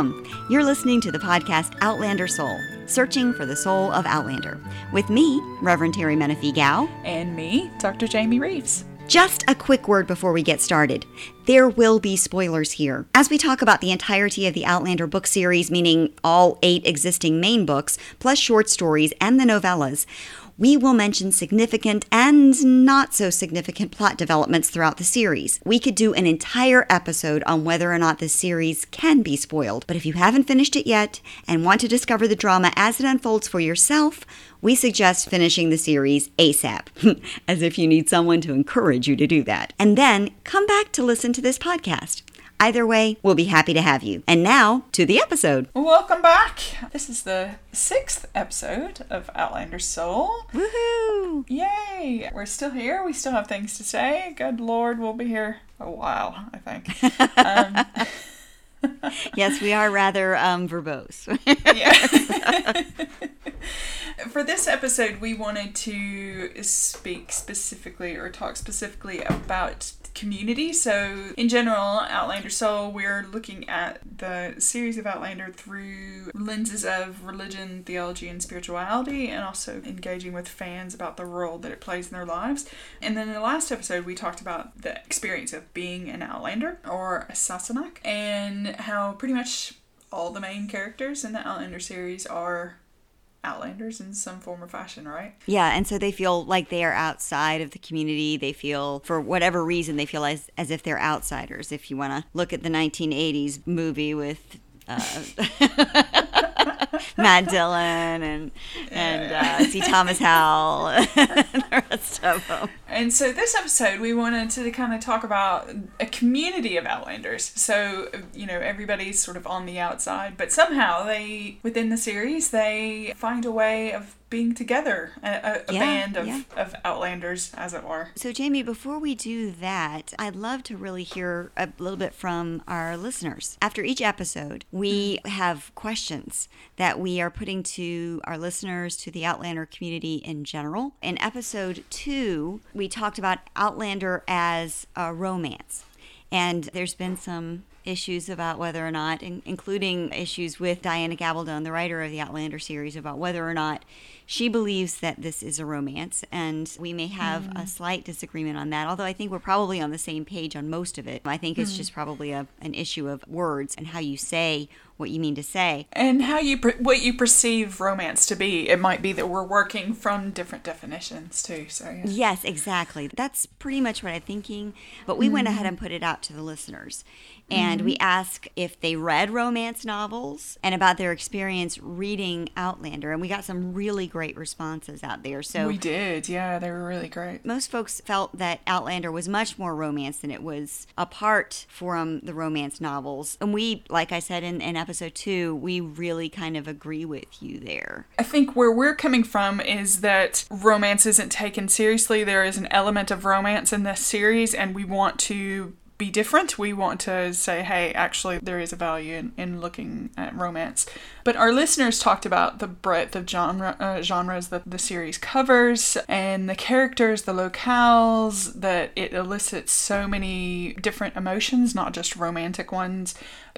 Welcome. You're listening to the podcast Outlander Soul, searching for the soul of Outlander, with me, Reverend Terry Menifee Gow. And me, Dr. Jayme Reaves. Just a quick word before we get started. There will be spoilers here. As we talk about the entirety of the Outlander book series, meaning all eight existing main books, plus short stories and the novellas, we will mention significant and not so significant plot developments throughout the series. We could do an entire episode on whether or not this series can be spoiled, but if you haven't finished it yet and want to discover the drama as it unfolds for yourself, we suggest finishing the series ASAP, as if you need someone to encourage you to do that. And then come back to listen to this podcast. Either way, we'll be happy to have you. And now to the episode. Welcome back. This is the sixth episode of Outlander Soul. Woohoo! Yay! We're still here. We still have things to say. Good Lord, we'll be here a while, I think. um, yes, we are rather um, verbose. yeah. For this episode, we wanted to speak specifically or talk specifically about community. So, in general, Outlander Soul, we're looking at the series of Outlander through lenses of religion, theology, and spirituality, and also engaging with fans about the role that it plays in their lives. And then in the last episode, we talked about the experience of being an Outlander or a Sassenach, and how pretty much all the main characters in the Outlander series are outlanders in some form or fashion, right? Yeah, and so they feel like they are outside of the community. They feel, for whatever reason, they feel as, as if they're outsiders. If you want to look at the 1980s movie with. Uh, Matt Dillon and and uh, C. Thomas Howell and the rest of them. And so this episode, we wanted to kind of talk about a community of Outlanders. So you know everybody's sort of on the outside, but somehow they within the series they find a way of being together, a, a, Yeah, band of, yeah. of Outlanders, as it were. So, Jayme, before we do that, I'd love to really hear a little bit from our listeners. After each episode, we mm-hmm. have questions that we are putting to our listeners, to the Outlander community in general. In episode two, we talked about Outlander as a romance. And there's been some issues about whether or not, in- including issues with Diana Gabaldon, the writer of the Outlander series, about whether or not she believes that this is a romance. And we may have a mm. slight disagreement on that, although I think we're probably on the same page on most of it. I think it's mm. just probably a, an issue of words and how you say what you mean to say. And how you per- what you perceive romance to be. It might be that we're working from different definitions too. So yeah. Yes, exactly. That's pretty much what I'm thinking. But we went ahead mm. and put it out to the listeners. And we mm-hmm. asked if they read romance novels and about their experience reading Outlander. And we got some really great responses out there. So we did. Yeah, they were really great. most folks felt that Outlander was much more romance than it was apart from the romance novels. And we, like I said in, in episode two, we really kind of agree with you there. I think where we're coming from is that romance isn't taken seriously. There is an element of romance in this series, and we want to be different. We want to say, hey, actually, there is a value in, in looking at romance. But our listeners talked about the breadth of genre, uh, genres that the series covers and the characters, the locales, that it elicits so many different emotions, not just romantic ones,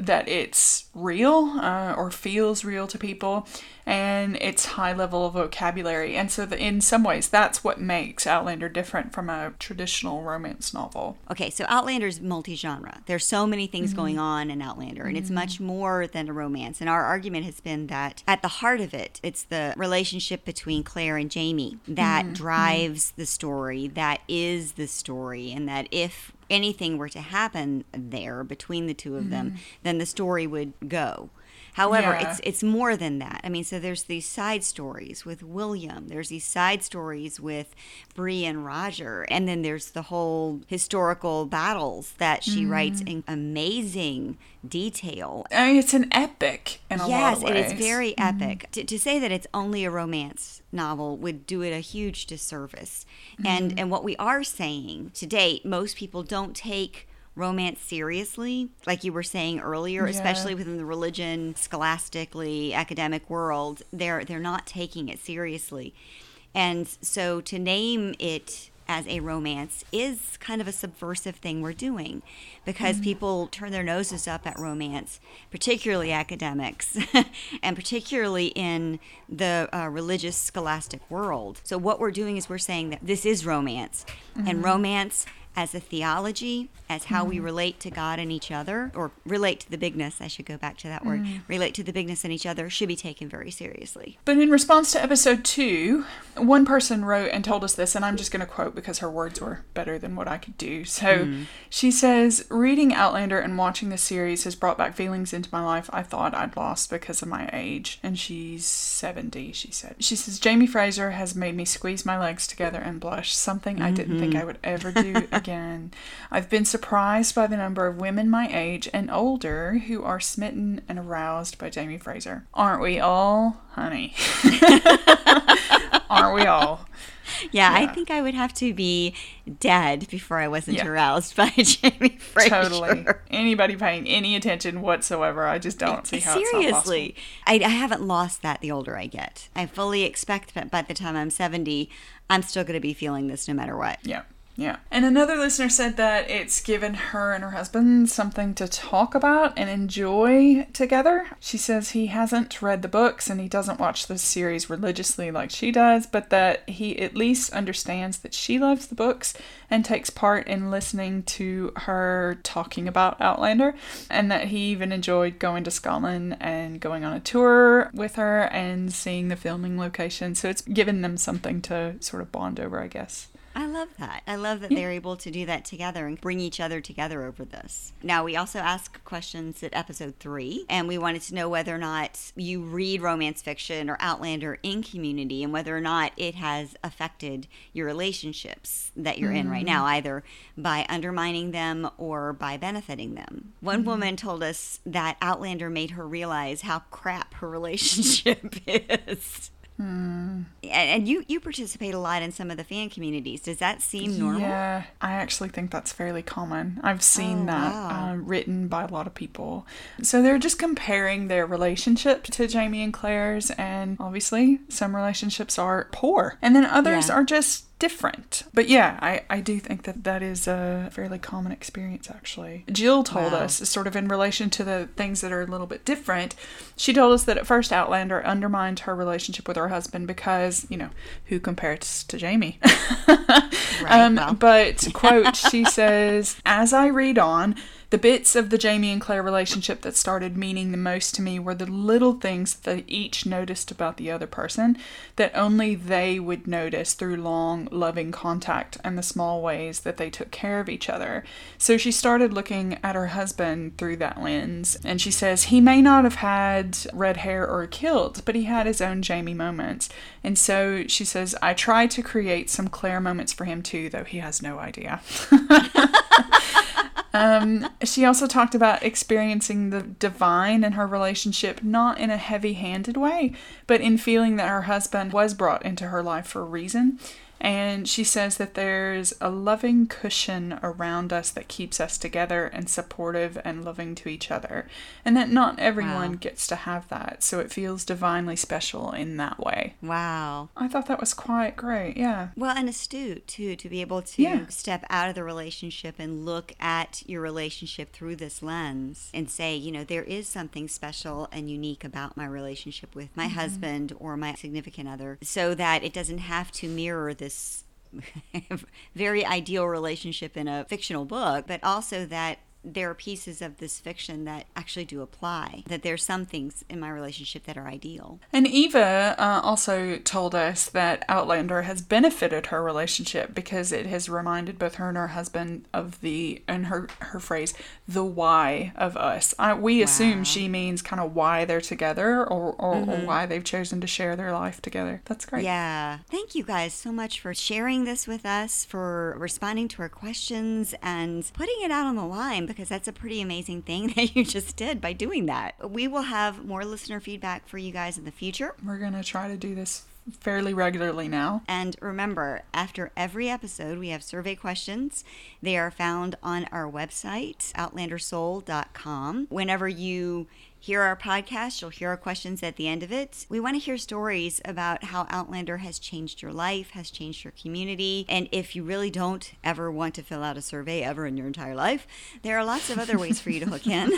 that it's real uh, or feels real to people and its high level of vocabulary. And so, the, in some ways, that's what makes Outlander different from a traditional romance novel. Okay, so Outlander is multi-genre. There's so many things mm-hmm. going on in Outlander, and it's mm-hmm. much more than a romance. And our argument has been that at the heart of it, it's the relationship between Claire and Jamie that mm-hmm. drives the story, that is the story, and that if anything were to happen there between the two of them, mm-hmm. then the story would go. However, Yeah. it's it's more than that. I mean, so there's these side stories with William. There's these side stories with Bree and Roger, and then there's the whole historical battles that she writes mm. in amazing detail. I mean, it's an epic in a yes, lot of it ways. is very mm-hmm. epic. To, to say that it's only a romance novel would do it a huge disservice. And mm-hmm. and what we are saying to date, most people don't take romance seriously like you were saying earlier Yeah. especially within the religion scholastically academic world they're they're not taking it seriously and so to name it as a romance is kind of a subversive thing we're doing because people turn their noses up at romance, particularly academics, and particularly in the uh, religious scholastic world. So, what we're doing is we're saying that this is romance, and romance as a theology, as how we mm-hmm. relate to God and each other, or relate to the bigness, I should go back to that word, mm. relate to the bigness in each other, should be taken very seriously. But in response to episode two, one person wrote and told us this, and I'm just going to quote because her words were better than what I could do. So mm. she says, Reading Outlander and watching the series has brought back feelings into my life I thought I'd lost because of my age. And she's 70, she said. She says, Jamie Fraser has made me squeeze my legs together and blush, something I didn't think mm-hmm. I would ever do again. I've been surprised by the number of women my age and older who are smitten and aroused by Jamie Fraser. Aren't we all, honey? Aren't we all? Yeah, I think I would have to be dead before I wasn't Yeah. aroused by Jamie Fraser. Totally. Anybody paying any attention whatsoever, I just don't see how Seriously, I, I haven't lost that the older I get. I fully expect that by the time I'm 70, I'm still going to be feeling this no matter what. Yeah. Yeah. And another listener said that it's given her and her husband something to talk about and enjoy together. She says he hasn't read the books and he doesn't watch the series religiously like she does, but that he at least understands that she loves the books and takes part in listening to her talking about Outlander, and that he even enjoyed going to Scotland and going on a tour with her and seeing the filming location. So it's given them something to sort of bond over, I guess. I love that. I love that they're able to do that together and bring each other together over this. Now, we also asked questions at episode three, and we wanted to know whether or not you read romance fiction or Outlander in community and whether or not it has affected your relationships that you're in right mm. now, either by undermining them or by benefiting them. One mm-hmm. woman told us that Outlander made her realize how crap her relationship is. And, and you you participate a lot in some of the fan communities. Does that seem normal? Yeah, I actually think that's fairly common. I've seen Oh, that wow. uh, written by a lot of people. So they're just comparing their relationship to Jamie and Claire's, and obviously some relationships are poor, and then others Yeah. are just different. But yeah, I, I do think that that is a fairly common experience actually. Jill told Wow. us, sort of in relation to the things that are a little bit different, she told us that at first Outlander undermined her relationship with her husband because, you know, who compares to Jamie? um, well. But, quote, she says, as I read on, the bits of the Jamie and Claire relationship that started meaning the most to me were the little things that they each noticed about the other person that only they would notice through long, loving contact and the small ways that they took care of each other. So she started looking at her husband through that lens, and she says, He may not have had red hair or a kilt, but he had his own Jamie moments. And so she says, I try to create some Claire moments for him too, though he has no idea. Um, she also talked about experiencing the divine in her relationship, not in a heavy handed way, but in feeling that her husband was brought into her life for a reason. And she says that there's a loving cushion around us that keeps us together and supportive and loving to each other. And that not everyone Wow. gets to have that. So it feels divinely special in that way. Wow. I thought that was quite great. Yeah. Well, and astute too to be able to Yeah. step out of the relationship and look at your relationship through this lens and say, you know, there is something special and unique about my relationship with my mm-hmm. husband or my significant other, so that it doesn't have to mirror this very ideal relationship in a fictional book, but also that there are pieces of this fiction that actually do apply. That there's some things in my relationship that are ideal. And Eva uh, also told us that Outlander has benefited her relationship because it has reminded both her and her husband of the, and her her phrase, the why of us. I, we assume she means kind of why they're together or, or, or why they've chosen to share their life together. That's great. Yeah. Thank you guys so much for sharing this with us, for responding to our questions, and putting it out on the line because that's a pretty amazing thing that you just did by doing that. We will have more listener feedback for you guys in the future. We're going to try to do this fairly regularly now. And remember, after every episode, we have survey questions. They are found on our website, outlandersoul.com. Whenever you hear our podcast. You'll hear our questions at the end of it. We want to hear stories about how Outlander has changed your life, has changed your community. And if you really don't ever want to fill out a survey ever in your entire life, there are lots of other ways for you to hook in.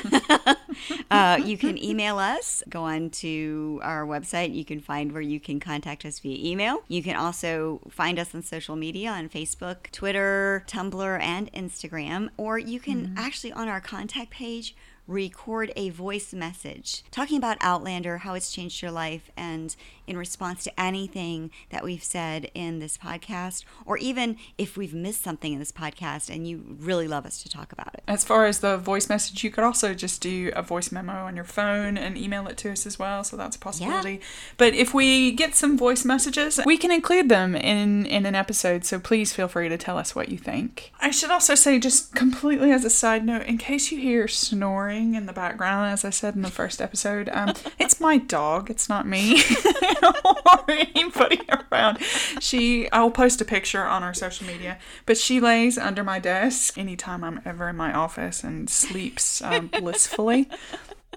uh, you can email us, go on to our website. You can find where you can contact us via email. You can also find us on social media on Facebook, Twitter, Tumblr, and Instagram. Or you can mm-hmm. actually on our contact page record a voice message talking about Outlander, how it's changed your life, and in response to anything that we've said in this podcast, or even if we've missed something in this podcast and you really love us to talk about it. As far as the voice message, you could also just do a voice memo on your phone and email it to us as well, so that's a possibility. Yeah. But if we get some voice messages, we can include them in, in an episode, so please feel free to tell us what you think. I should also say, just completely as a side note, in case you hear snoring in the background, as I said in the first episode, um, it's my dog, it's not me. or anybody around. She, I will post a picture on our social media, but she lays under my desk anytime I'm ever in my office and sleeps um, blissfully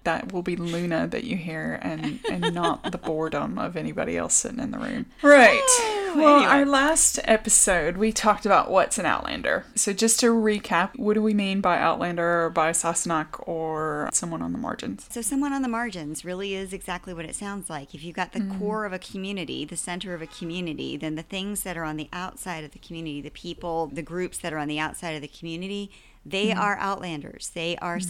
that will be Luna that you hear and and not the boredom of anybody else sitting in the room. Right. Oh, well, anyway. our last episode we talked about what's an outlander. So just to recap, what do we mean by outlander or by Sassenach or someone on the margins? So someone on the margins really is exactly what it sounds like. If you've got the mm. core of a community, the center of a community, then the things that are on the outside of the community, the people, the groups that are on the outside of the community, they mm-hmm. are outlanders. They are mm-hmm.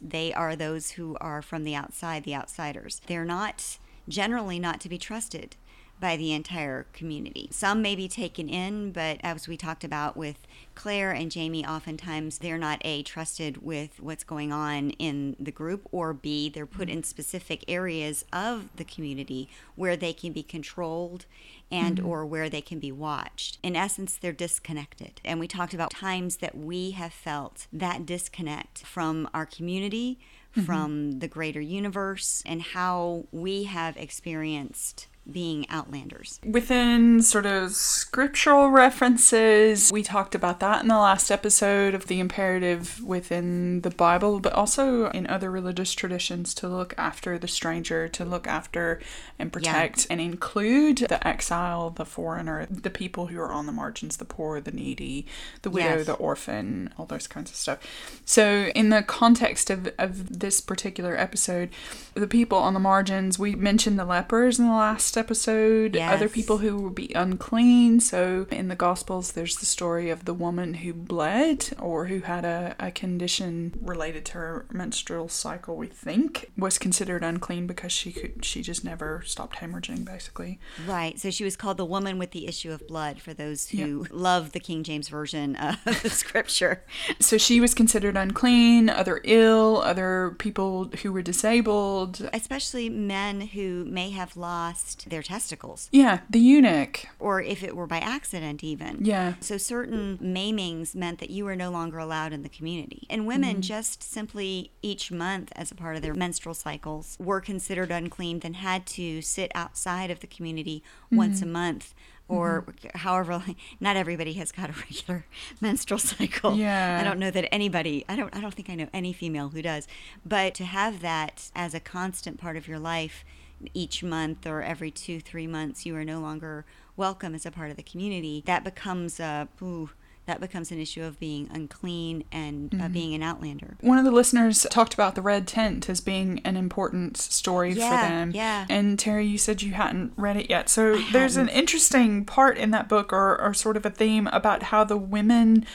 They are those who are from the outside, the outsiders. They're not generally not to be trusted by the entire community. Some may be taken in, but as we talked about with Claire and Jamie, oftentimes they're not A, trusted with what's going on in the group, or B, they're put in specific areas of the community where they can be controlled and mm-hmm. or where they can be watched. In essence, they're disconnected. And we talked about times that we have felt that disconnect from our community, mm-hmm. from the greater universe, and how we have experienced being outlanders. Within sort of scriptural references, we talked about that in the last episode of the imperative within the Bible, but also in other religious traditions to look after the stranger, to look after and protect yeah. and include the exile, the foreigner, the people who are on the margins, the poor, the needy, the widow, yes. the orphan, all those kinds of stuff. So, in the context of, of this particular episode, the people on the margins, we mentioned the lepers in the last episode, yes. other people who will be unclean. So in the Gospels, there's the story of the woman who bled or who had a, a condition related to her menstrual cycle, we think, was considered unclean because she could she just never stopped hemorrhaging, basically. Right. So she was called the woman with the issue of blood for those who love the King James Version of the scripture. So she was considered unclean, other ill, other people who were disabled. Especially men who may have lost their testicles. Yeah, the eunuch. Or if it were by accident, even. Yeah. So certain maimings meant that you were no longer allowed in the community. And women mm-hmm. just simply each month, as a part of their menstrual cycles, were considered unclean, then had to sit outside of the community mm-hmm. once a month or mm-hmm. however not everybody has got a regular menstrual cycle yeah i don't know that anybody i don't i don't think i know any female who does but to have that as a constant part of your life each month or every two, three months, you are no longer welcome as a part of the community, that becomes a, ooh, that becomes an issue of being unclean and uh, mm-hmm. being an outlander. One of the listeners talked about the red tent as being an important story yeah, for them. Yeah. And Terry, you said you hadn't read it yet. So I there's hadn't. an interesting part in that book, or, or sort of a theme about how the women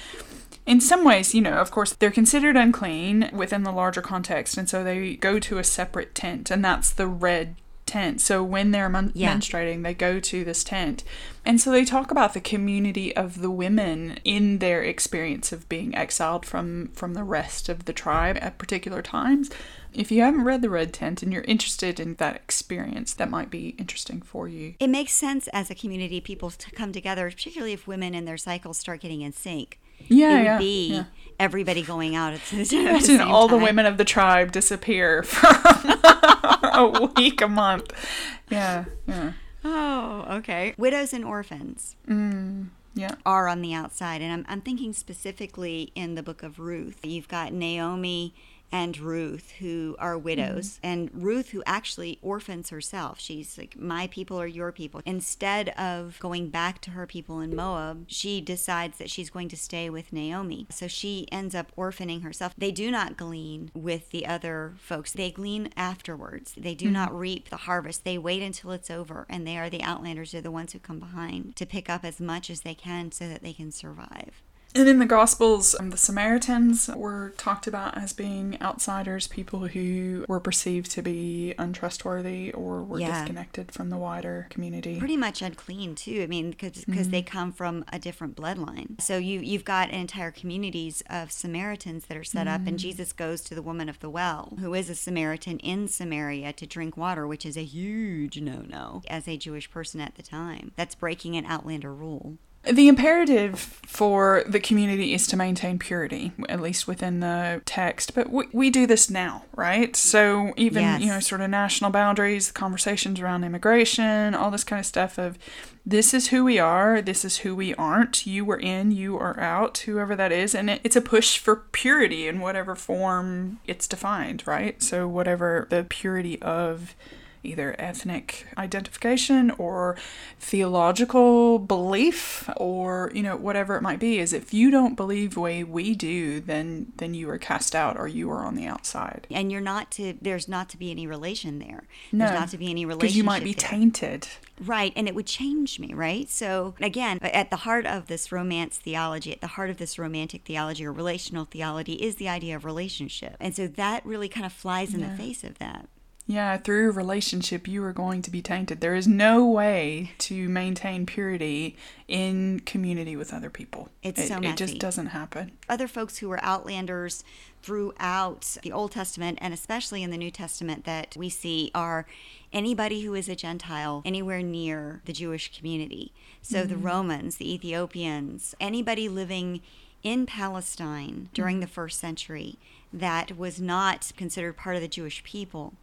in some ways, you know, of course, they're considered unclean within the larger context, and so they go to a separate tent, and that's the red tent. So when they're mon- yeah. menstruating, they go to this tent. And so they talk about the community of the women in their experience of being exiled from from the rest of the tribe at particular times. If you haven't read The Red Tent and you're interested in that experience, that might be interesting for you. It makes sense as a community people to come together, particularly if women in their cycles start getting in sync. Yeah, it would yeah, be yeah. everybody going out at the, same Imagine all time. the women of the tribe disappear for a week, a month. Yeah, yeah. Oh, okay. Widows and orphans. Mm, yeah. Are on the outside. And I'm, I'm thinking specifically in the book of Ruth. You've got Naomi and Ruth, who are mm-hmm. widows, and Ruth, who actually orphans herself. She's like, My people are your people. Instead of going back to her people in Moab, she decides that she's going to stay with Naomi. So she ends up orphaning herself. They do not glean with the other folks, they glean afterwards. They do mm-hmm. not reap the harvest. They wait until it's over, and they are the outlanders. They're the ones who come behind to pick up as much as they can so that they can survive. And in the Gospels, um, the Samaritans were talked about as being outsiders, people who were perceived to be untrustworthy or were Yeah. disconnected from the wider community. pretty much unclean too. I mean, because they come from a different bloodline. So you you've got entire communities of Samaritans that are set up, and Jesus goes to the woman of the well, who is a Samaritan in Samaria, to drink water, which is a huge no-no as a Jewish person at the time. That's breaking an outlander rule. The imperative for the community is to maintain purity, at least within the text. But we, we do this now, right? So even Yes. you know, sort of national boundaries, conversations around immigration, all this kind of stuff of this is who we are, this is who we aren't. You are in, you are out, whoever that is, and it, it's a push for purity in whatever form it's defined, right? So whatever the purity of either ethnic identification or theological belief or you know whatever it might be is if you don't believe the way we do then then you are cast out or you are on the outside And you're not to. There's not to be any relation there. no There's not to be any relationship. because you might be there. tainted Right, and it would change me, right? So, again, at the heart of this romance theology, at the heart of this romantic theology or relational theology is the idea of relationship. And so that really kind of flies in the face of that. Yeah through relationship you are going to be tainted. There is no way to maintain purity in community with other people. It's it, so it just doesn't happen. Other folks who were outlanders throughout the Old Testament and especially in the New Testament that we see are anybody who is a Gentile anywhere near the Jewish community. So the mm-hmm. Romans, the Ethiopians, anybody living in Palestine during mm-hmm. the first century that was not considered part of the Jewish people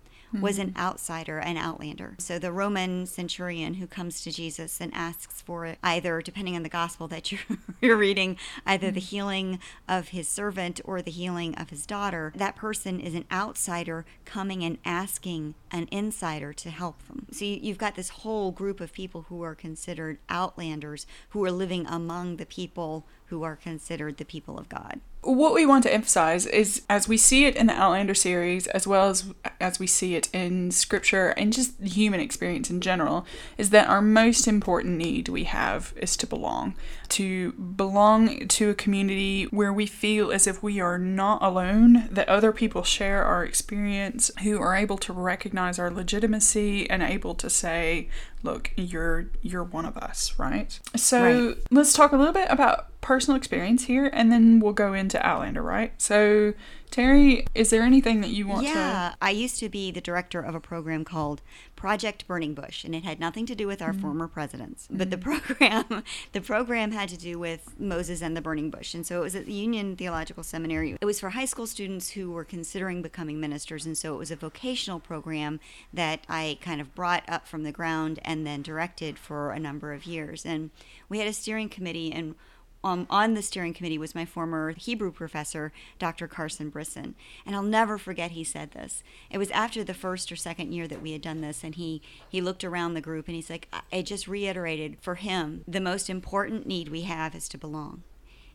was hmm. an outsider, an outlander. So the Roman centurion who comes to Jesus and asks for either, depending on the gospel that you're, you're reading, either the hmm. healing of his servant or the healing of his daughter, that person is an outsider coming and asking an insider to help them. So you- you've got this whole group of people who are considered outlanders who are living among the people who are considered the people of God. what we want to emphasize is as we see it in the Outlander series, as well as as we see it in scripture and just the human experience in general, is that our most important need we have is to belong. To belong to a community where we feel as if we are not alone, that other people share our experience, who are able to recognize our legitimacy and able to say, look, you're you're one of us, right? So Right. let's talk a little bit about personal experience here and then we'll go into Outlander, right? So Terry, is there anything that you want to? yeah, I used to be the director of a program called Project Burning Bush, and it had nothing to do with our mm. former presidents. But the mm. program, the program had to do with Moses and the burning bush, and so it was at the Union Theological Seminary. It was for high school students who were considering becoming ministers, and so it was a vocational program that I kind of brought up from the ground and then directed for a number of years. And we had a steering committee, and um, on the steering committee was my former Hebrew professor, Dr. Carson Brisson. And I'll never forget he said this. It was after the first or second year that we had done this, and he, he looked around the group and he's like, I I just reiterated for him, the most important need we have is to belong.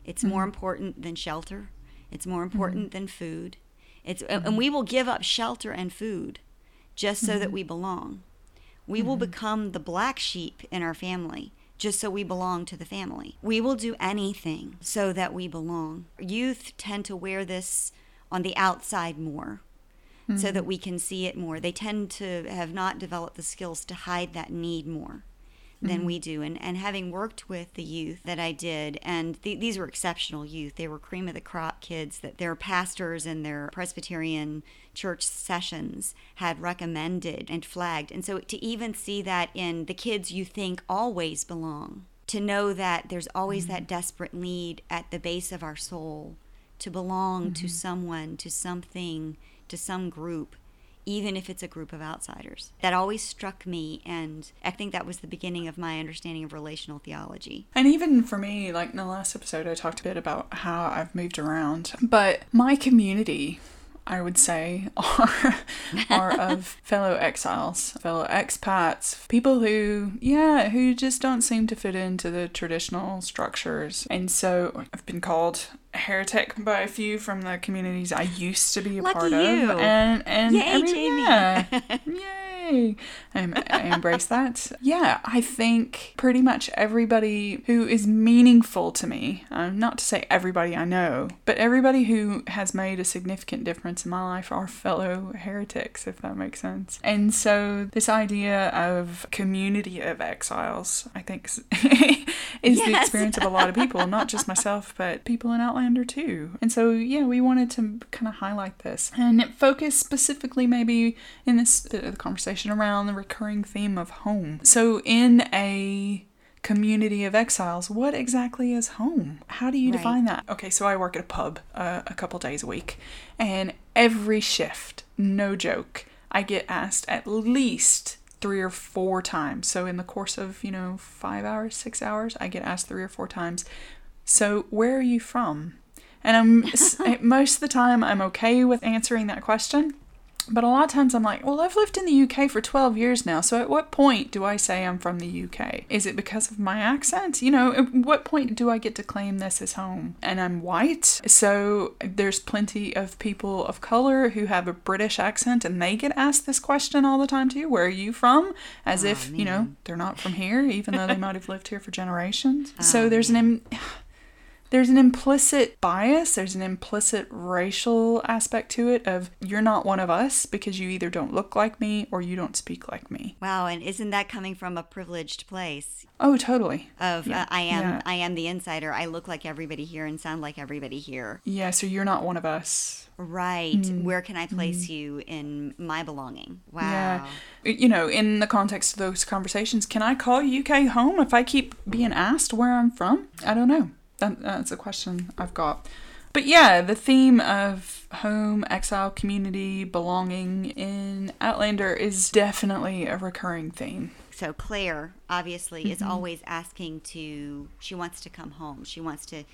It's more mm-hmm. important than shelter, it's more mm-hmm. important than food. It's, And mm-hmm. we will give up shelter and food just so that we belong. We will become the black sheep in our family just so we belong to the family. We will do anything so that we belong. Youth tend to wear this on the outside more so mm-hmm. that we can see it more. They tend to have not developed the skills to hide that need more than mm-hmm. we do. And, and having worked with the youth that I did, and th- these were exceptional youth, they were cream of the crop kids that their pastors and their Presbyterian church sessions had recommended and flagged. And so to even see that in the kids you think always belong, to know that there's always mm-hmm. that desperate need at the base of our soul to belong to mm-hmm. someone, to something, to some group, even if it's a group of outsiders. That always struck me, and I think that was the beginning of my understanding of relational theology. And even for me, like in the last episode, I talked a bit about how I've moved around. But my community, I would say, are, are of fellow exiles, fellow expats, people who, yeah, who just don't seem to fit into the traditional structures. And so I've been called heretic by a few from the communities I used to be a Lucky part you. of. And, and Yay, I mean, Jayme. yeah, yay. I, I embrace that. Yeah, I think pretty much everybody who is meaningful to me, um, not to say everybody I know, but everybody who has made a significant difference in my life are fellow heretics, if that makes sense. And so this idea of community of exiles, I think, is is the experience of a lot of people, not just myself, but people in Outlander too. And so, yeah, we wanted to kind of highlight this and focus specifically, maybe in this bit of the conversation, around the recurring theme of home. So, in a community of exiles, what exactly is home? How do you Right. define that? Okay, so I work at a pub uh, a couple days a week, and every shift, no joke, I get asked at least three or four times. So in the course of, you know, five hours, six hours, I get asked three or four times. So where are you from? And I'm most of the time I'm okay with answering that question. But a lot of times I'm like, well, I've lived in the UK for 12 years now, so at what point do I say I'm from the UK? Is it because of my accent? You know, at what point do I get to claim this as home? And I'm white, so there's plenty of people of color who have a British accent and they get asked this question all the time too. Where are you from? As Aw, if, you know, they're not from here, even though they might have lived here for generations. Oh, so there's an. Um, Im- there's an implicit bias, there's an implicit racial aspect to it of you're not one of us because you either don't look like me or you don't speak like me. Wow, and isn't that coming from a privileged place Oh, totally. of Yeah, uh, I am yeah. I am the insider. I look like everybody here and sound like everybody here. Yeah, so you're not one of us. Right. Where can I place you in my belonging? Wow. Yeah. You know, in the context of those conversations, can I call UK home if I keep being asked where I'm from? I don't know. That, that's a question I've got. But yeah, the theme of home, exile, community, belonging in Outlander is definitely a recurring theme. So Claire obviously is Mm-hmm. always asking to she wants to come home. She wants to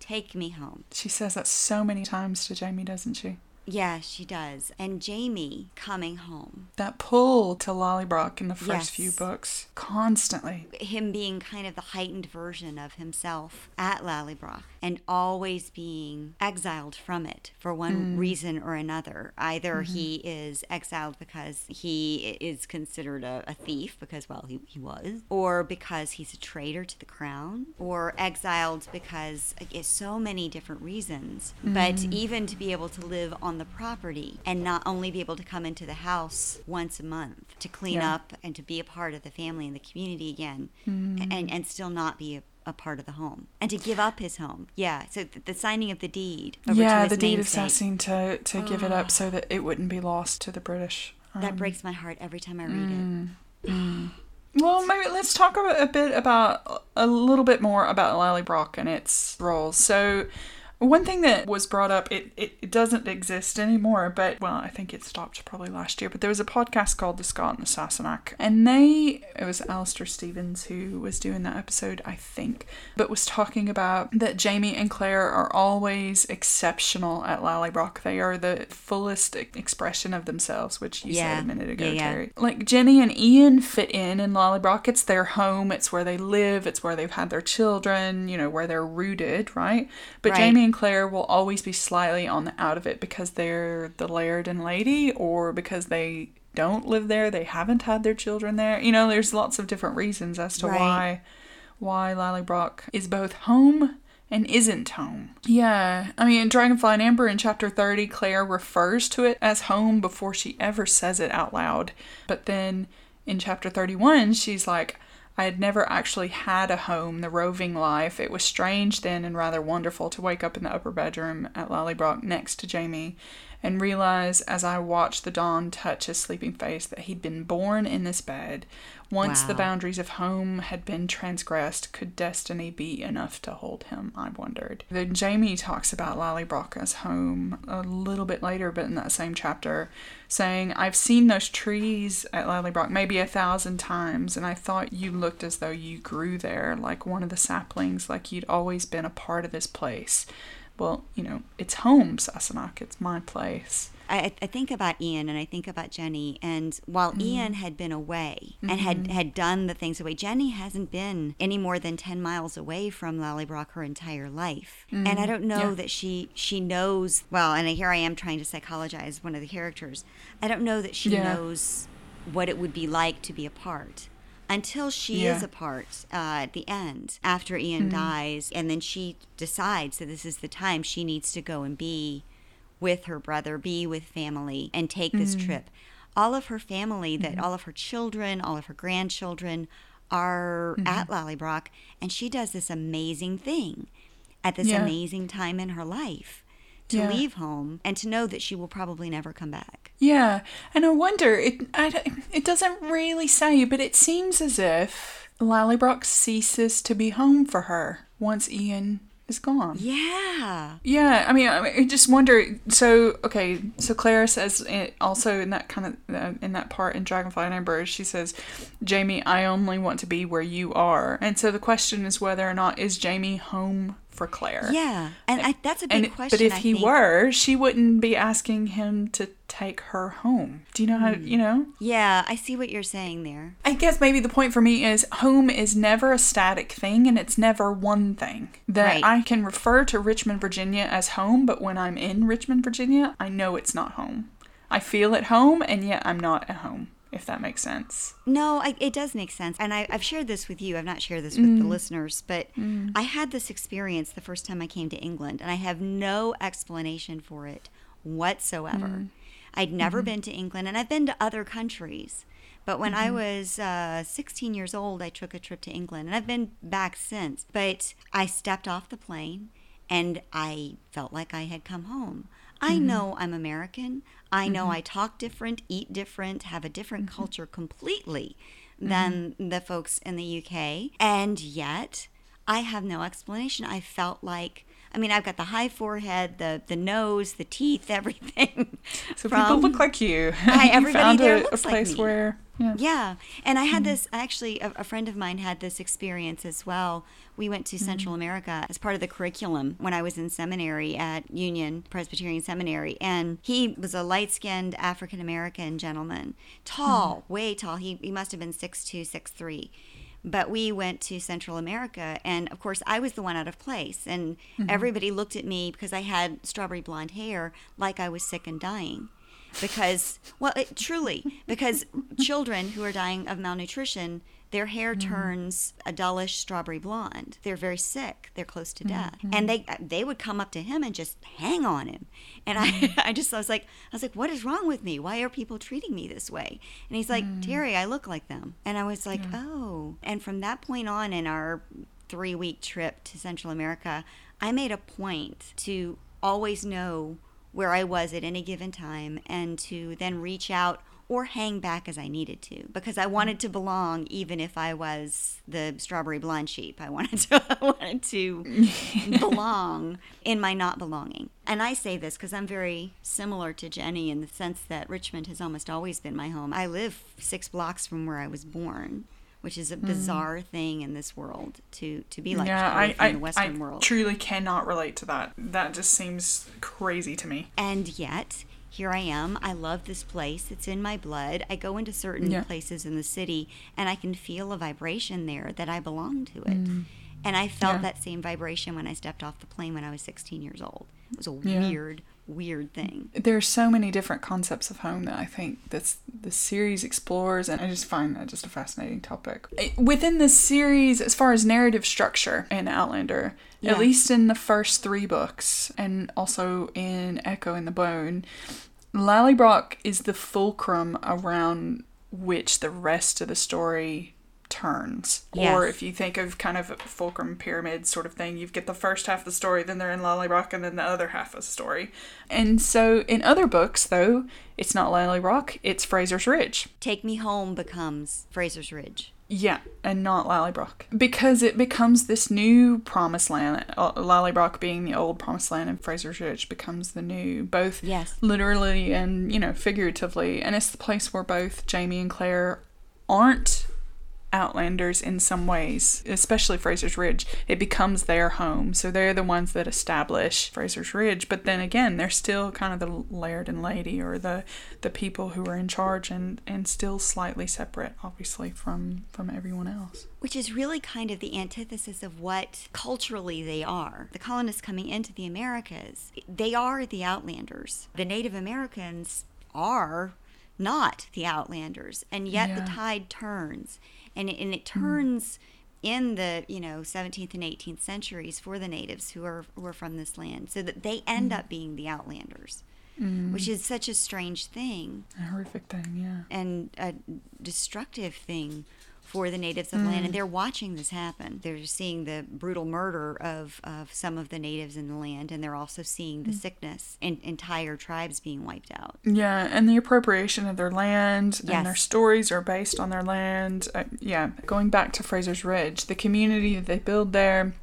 take me home. She says that so many times to Jamie, doesn't she? Yeah, she does. And Jamie coming home. That pull to Lallybroch in the first Yes. few books, constantly. Him being kind of the heightened version of himself at Lallybroch and always being exiled from it for one Mm. reason or another. Either Mm-hmm. he is exiled because he is considered a, a thief, because, well, he, he was, or because he's a traitor to the crown, or exiled because uh, so many different reasons. But Mm. even to be able to live on the property and not only be able to come into the house once a month to clean Yeah. up and to be a part of the family and the community again Mm. and, and still not be a, a part of the home and to give up his home. Yeah. So th- the signing of the deed. Yeah, the deed of sasine to, to give it up so that it wouldn't be lost to the British. That Um, breaks my heart every time I read it. Well, maybe let's talk a, a bit about a little bit more about Lallybroch and its roles. So, one thing that was brought up, it, it, it doesn't exist anymore, but well, I think it stopped probably last year. But there was a podcast called The Scot and the Sassenach, and they it was Alistair Stevens who was doing that episode, I think, but was talking about that Jamie and Claire are always exceptional at Lallybroch. They are the fullest expression of themselves, which you Yeah. said a minute ago, Yeah, yeah. Terry like Jenny and Ian fit in in Lollybroch. It's their home. It's where they live. It's where they've had their children. You know where they're rooted, right? But Right. Jamie and Claire will always be slightly on the out of it because they're the laird and lady, or because they don't live there. They haven't had their children there. You know, there's lots of different reasons as to Right. why why Lallybroch is both home and isn't home. Yeah, I mean, in Dragonfly in Amber in chapter 30, Claire refers to it as home before she ever says it out loud. But then in chapter 31, she's like, I had never actually had a home, the roving life. It was strange then and rather wonderful to wake up in the upper bedroom at Lallybroch next to Jamie and realize as I watched the dawn touch his sleeping face that he'd been born in this bed. Once the boundaries of home had been transgressed, could destiny be enough to hold him? I wondered. Then Jamie talks about Lallybroch as home a little bit later, but in that same chapter, saying, I've seen those trees at Lallybroch maybe a thousand times, and I thought you looked as though you grew there, like one of the saplings, like you'd always been a part of this place. well, you know, it's home, Sassenach. It's my place. I, I think about Ian and I think about Jenny. And while Mm-hmm. Ian had been away and had, had done the things away, Jenny hasn't been any more than 10 miles away from Lallybroch her entire life. And I don't know Mm-hmm. Yeah. that she she knows, well, and here I am trying to psychologize one of the characters. I don't know that she Yeah. knows what it would be like to be apart. Until she Yeah. is apart uh, at the end, after Ian dies, and then she decides that this is the time she needs to go and be with her brother, be with family, and take this mm. trip. All of her family, that mm-hmm. all of her children, all of her grandchildren are mm-hmm. at Lallybroch, and she does this amazing thing at this Yeah. amazing time in her life to Yeah. leave home and to know that she will probably never come back. Yeah, and I wonder it. I it doesn't really say, but it seems as if Lallybroch ceases to be home for her once Ian is gone. Yeah. Yeah, I mean, I I just wonder. So, okay, so Clara says it also in that kind of uh, in that part in Dragonfly and she says, "Jamie, I only want to be where you are." And so the question is whether or not is Jamie home for Claire. Yeah. And I, that's a big And question. but if I he think. were, she wouldn't be asking him to take her home. Do you know how? Hmm. You know. Yeah, I see what you're saying there. I guess maybe the point for me is home is never a static thing and it's never one thing. That Right. I can refer to Richmond, Virginia as home, but when I'm in Richmond, Virginia, I know it's not home. I feel at home and yet I'm not at home, if that makes sense. No, I, it does make sense. And I, I've shared this with you. I've not shared this with the mm. listeners, but mm. I had this experience the first time I came to England, and I have no explanation for it whatsoever. Mm. I'd never mm-hmm. been to England, and I've been to other countries. But when I mm-hmm. was uh, 16 years old, I took a trip to England, and I've been back since. But I stepped off the plane, and I felt like I had come home. I mm-hmm. know I'm American. I know mm-hmm. I talk different, eat different, have a different mm-hmm. culture completely than mm-hmm. the folks in the UK. And yet, I have no explanation. I felt like, I mean, I've got the high forehead, the, the nose, the teeth, everything. So people look like you. You everybody found there a, looks a like place me. where yeah. Yeah. And I had hmm. this actually, a, a friend of mine had this experience as well. We went to Central hmm. America as part of the curriculum when I was in seminary at Union Presbyterian Seminary. And he was a light skinned African American gentleman, hmm. tall, way tall. He, he must have been 6'2, 6'3. But we went to Central America, and of course, I was the one out of place. And mm-hmm. everybody looked at me because I had strawberry blonde hair like I was sick and dying because well it, truly because children who are dying of malnutrition their hair mm-hmm. turns a dullish strawberry blonde. They're very sick. They're close to death. Mm-hmm. And they they would come up to him and just hang on him. And i mm-hmm. i just i was like i was like what is wrong with me? Why are people treating me this way? And he's like mm. terry i look like them. And i was like oh. And from that point on in our three week trip to central america i made a point to always know where I was at any given time and to then reach out or hang back as I needed to because I mm-hmm. wanted to belong even if I was the strawberry blonde sheep. I wanted to I wanted to belong in my not belonging. And I say this because I'm very similar to Jenny in the sense that Richmond has almost always been my home. I live 6 blocks from where I was born. Which is a hmm. bizarre thing in this world to to be like yeah, I, I, the Western I world. truly cannot relate to that. That just seems crazy to me. And yet, here I am. I love this place. It's in my blood. I go into certain Yeah. places in the city and I can feel a vibration there that I belong to it. And I felt Mm. Yeah. that same vibration when I stepped off the plane when I was 16 years old. It was a Yeah. weird, weird thing. There are so many different concepts of home that I think this the series explores, and I just find that just a fascinating topic. It- Within the series, as far as narrative structure in Outlander, Yeah. at least in the first three books, and also in Echo in the Bone, Lallybroch is the fulcrum around which the rest of the story turns. Or if you think of kind of a fulcrum pyramid sort of thing, you get the first half of the story, then they're in Lallybroch, and then the other half of the story. And so in other books, though, it's not Lallybroch, it's Fraser's Ridge. Take Me Home becomes Fraser's Ridge. Yeah, and not Lallybroch. Because it becomes this new promised land. uh, Lallybroch being the old promised land and Fraser's Ridge becomes the new, both Yes. literally and, you know, figuratively. And it's the place where both Jamie and Claire aren't Outlanders in some ways, especially Fraser's Ridge. It becomes their home. So they're the ones that establish Fraser's Ridge. But then again, they're still kind of the laird and lady or the, the people who are in charge and, and still slightly separate, obviously, from, from everyone else. Which is really kind of the antithesis of what culturally they are. The colonists coming into the Americas, they are the Outlanders. The Native Americans are not the Outlanders. And yet Yeah. the tide turns. And it, and it mm-hmm. turns in the you know 17th and 18th centuries for the natives who are who are from this land so that they end mm-hmm. up being the outlanders mm-hmm. which is such a strange thing. A horrific thing, yeah. and a destructive thing for the natives of the land and they're watching this happen they're seeing the brutal murder of, of some of the natives in the land and they're also seeing the sickness and entire tribes being wiped out Yeah, and the appropriation of their land Yes. and their stories are based on their land. Uh, yeah, going back to Fraser's Ridge, the community that they build there,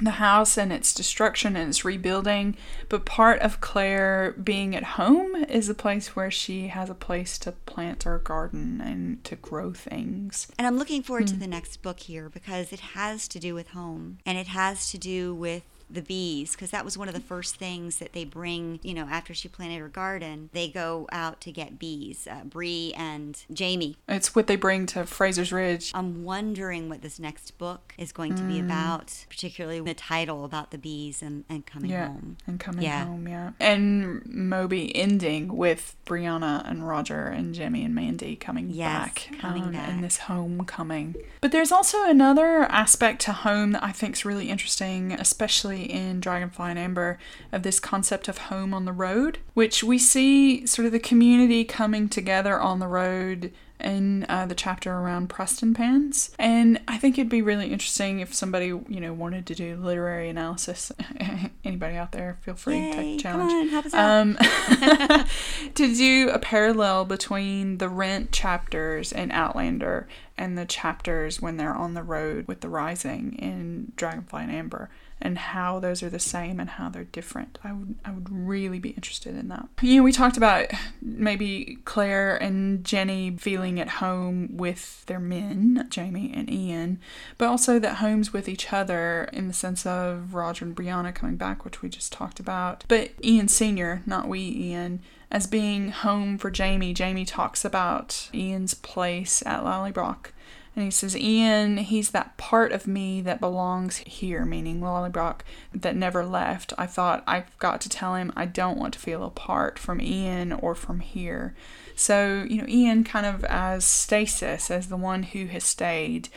the house and its destruction and its rebuilding. But part of Claire being at home is a place where she has a place to plant her garden and to grow things. And I'm looking forward to hmm. the next book here because it has to do with home and it has to do with the bees because that was one of the first things that they bring, you know, after she planted her garden. They go out to get bees, uh, Bree and Jamie. It's what they bring to Fraser's Ridge. I'm wondering what this next book is going to be about, particularly the title about the bees and, and coming Yeah, home. and coming Yeah. home, yeah. And Moby ending with Brianna and Roger and Jemmy and Mandy coming Yes, back, coming um, back. in this homecoming. But there's also another aspect to home that I think is really interesting, especially in Dragonfly in Amber, of this concept of home on the road, which we see sort of the community coming together on the road in uh, the chapter around Prestonpans. And I think it'd be really interesting if somebody, you know, wanted to do literary analysis. Anybody out there, feel free to Yay, take come challenge. on, help us out. Um, to do a parallel between the Rent chapters in Outlander and the chapters when they're on the road with the Rising in Dragonfly in Amber, and how those are the same and how they're different. I would I would really be interested in that. You know, we talked about maybe Claire and Jenny feeling at home with their men, Jamie and Ian, but also that homes with each other in the sense of Roger and Brianna coming back, which we just talked about. But Ian Sr., not Wee Ian, as being home for Jamie. Jamie talks about Ian's place at Lallybroch. And he says, Ian, he's that part of me that belongs here, meaning Lallybroch, that never left. I thought I've got to tell him I don't want to feel apart from Ian or from here. So, you know, Ian kind of as stasis, as the one who has stayed.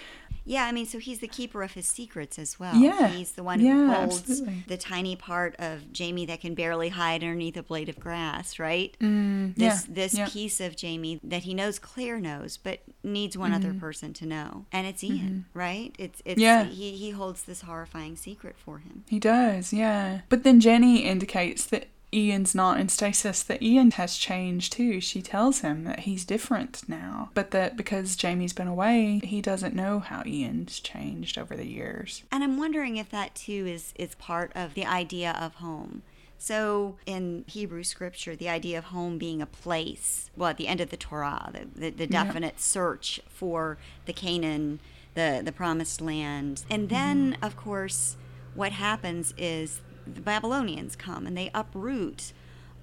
Yeah, I mean, so he's the keeper of his secrets as well. Yeah. He's the one who Yeah, holds absolutely. the tiny part of Jamie that can barely hide underneath a blade of grass, right? Mm, This yeah, this yeah. piece of Jamie that he knows Claire knows, but needs one other person to know, and it's Ian, right? It's it's Mm-hmm. Yeah. he he holds this horrifying secret for him. He does, yeah. But then Jenny indicates that Ian's not in stasis, that Ian has changed too. She tells him that he's different now, but that because Jamie's been away, he doesn't know how Ian's changed over the years. And I'm wondering if that too is is part of the idea of home. So in Hebrew scripture, the idea of home being a place, well, at the end of the Torah, the, the, the Yeah. definite search for the Canaan, the, the promised land. And then, Mm-hmm. of course, what happens is the Babylonians come and they uproot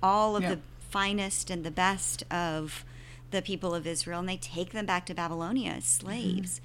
all of Yeah. the finest and the best of the people of Israel and they take them back to Babylonia as mm-hmm. slaves.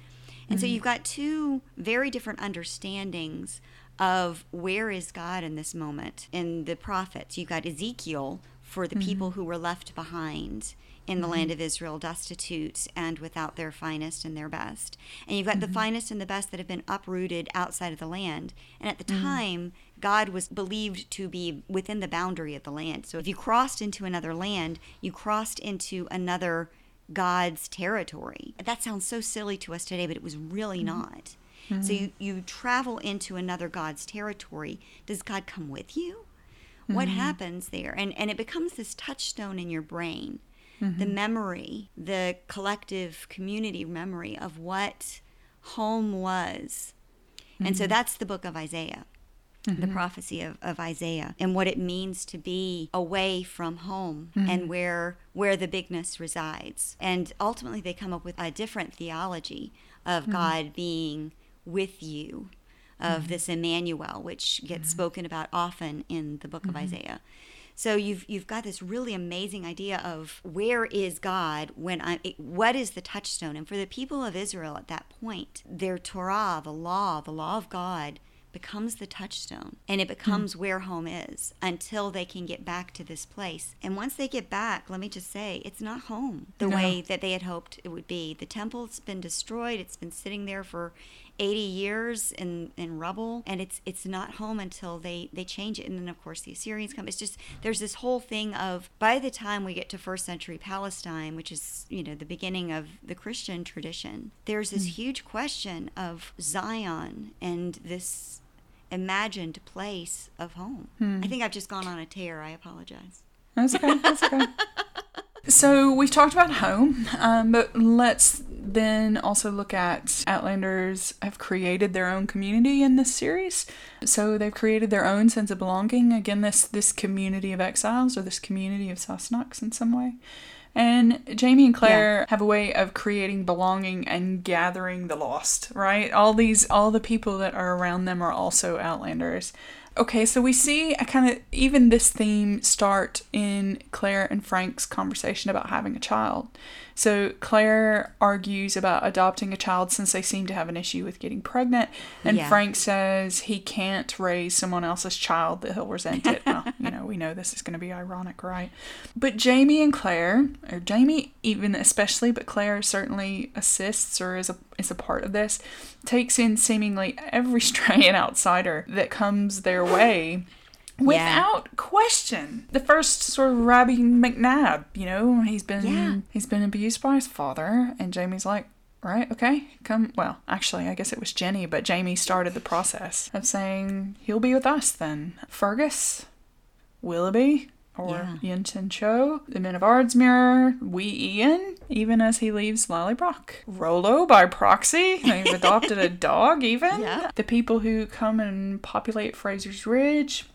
And so mm-hmm. you've got two very different understandings of where is God in this moment. In the prophets, you've got Ezekiel for the people mm-hmm. who were left behind in the land of Israel, destitute and without their finest and their best. And you've got the finest and the best that have been uprooted outside of the land. And at the time, God was believed to be within the boundary of the land. So if you crossed into another land, you crossed into another God's territory. That sounds so silly to us today, but it was really mm-hmm. not. Mm-hmm. So you, you travel into another God's territory. Does God come with you? What mm-hmm. happens there? And and it becomes this touchstone in your brain. The memory, the collective community memory of what home was. And so that's the book of Isaiah the mm-hmm. prophecy of, of Isaiah and what it means to be away from home and mm-hmm. where where the bigness resides. And ultimately they come up with a different theology of mm-hmm. God being with you, of this Emmanuel, which gets spoken about often in the book of Isaiah. So you've you've got this really amazing idea of where is God when I it- what is the touchstone? And for the people of Israel at that point their Torah the law the law of God becomes the touchstone and it hmm. becomes where home is until they can get back to this place. And once they get back let me just say it's not home the No. way that they had hoped it would be. The temple's been destroyed. It's been sitting there for 80 years in, in rubble and it's it's not home until they they change it. And then of course the assyrians come. It's just there's this whole thing of by the time we get to first century palestine which is you know the beginning of the christian tradition there's this hmm. huge question of zion and this imagined place of home. Hmm. I think i've just gone on a tear. I apologize. That's okay. That's okay. so we've talked about home, um, but let's then also look at Outlanders have created their own community in this series. So they've created their own sense of belonging. Again, this this community of exiles or this community of Sassenachs in some way. And Jamie and Claire have a way of creating belonging and gathering the lost, right? All these, all the people that are around them are also Outlanders. Okay, so we see a kind of even this theme start in Claire and Frank's conversation about having a child. So Claire argues about adopting a child since they seem to have an issue with getting pregnant, and Yeah. Frank says he can't raise someone else's child that he'll resent it. well, you know, we know this is going to be ironic, right? But Jamie and Claire, or Jamie even especially, but Claire certainly assists or is a is a part of this, takes in seemingly every stray and outsider that comes their way. Without question, the first sort of Robbie McNabb, you know, he's been Yeah. he's been abused by his father, and Jamie's like, right, okay, come. Well, actually, I guess it was Jenny, but Jamie started the process of saying he'll be with us then. Fergus, Willoughby, or Yeah. Yi Tien Cho, the men of Ardsmuir, Wee Ian, even as he leaves Lallybroch. Rollo by proxy, they've adopted a dog even. Yeah. The people who come and populate Fraser's Ridge.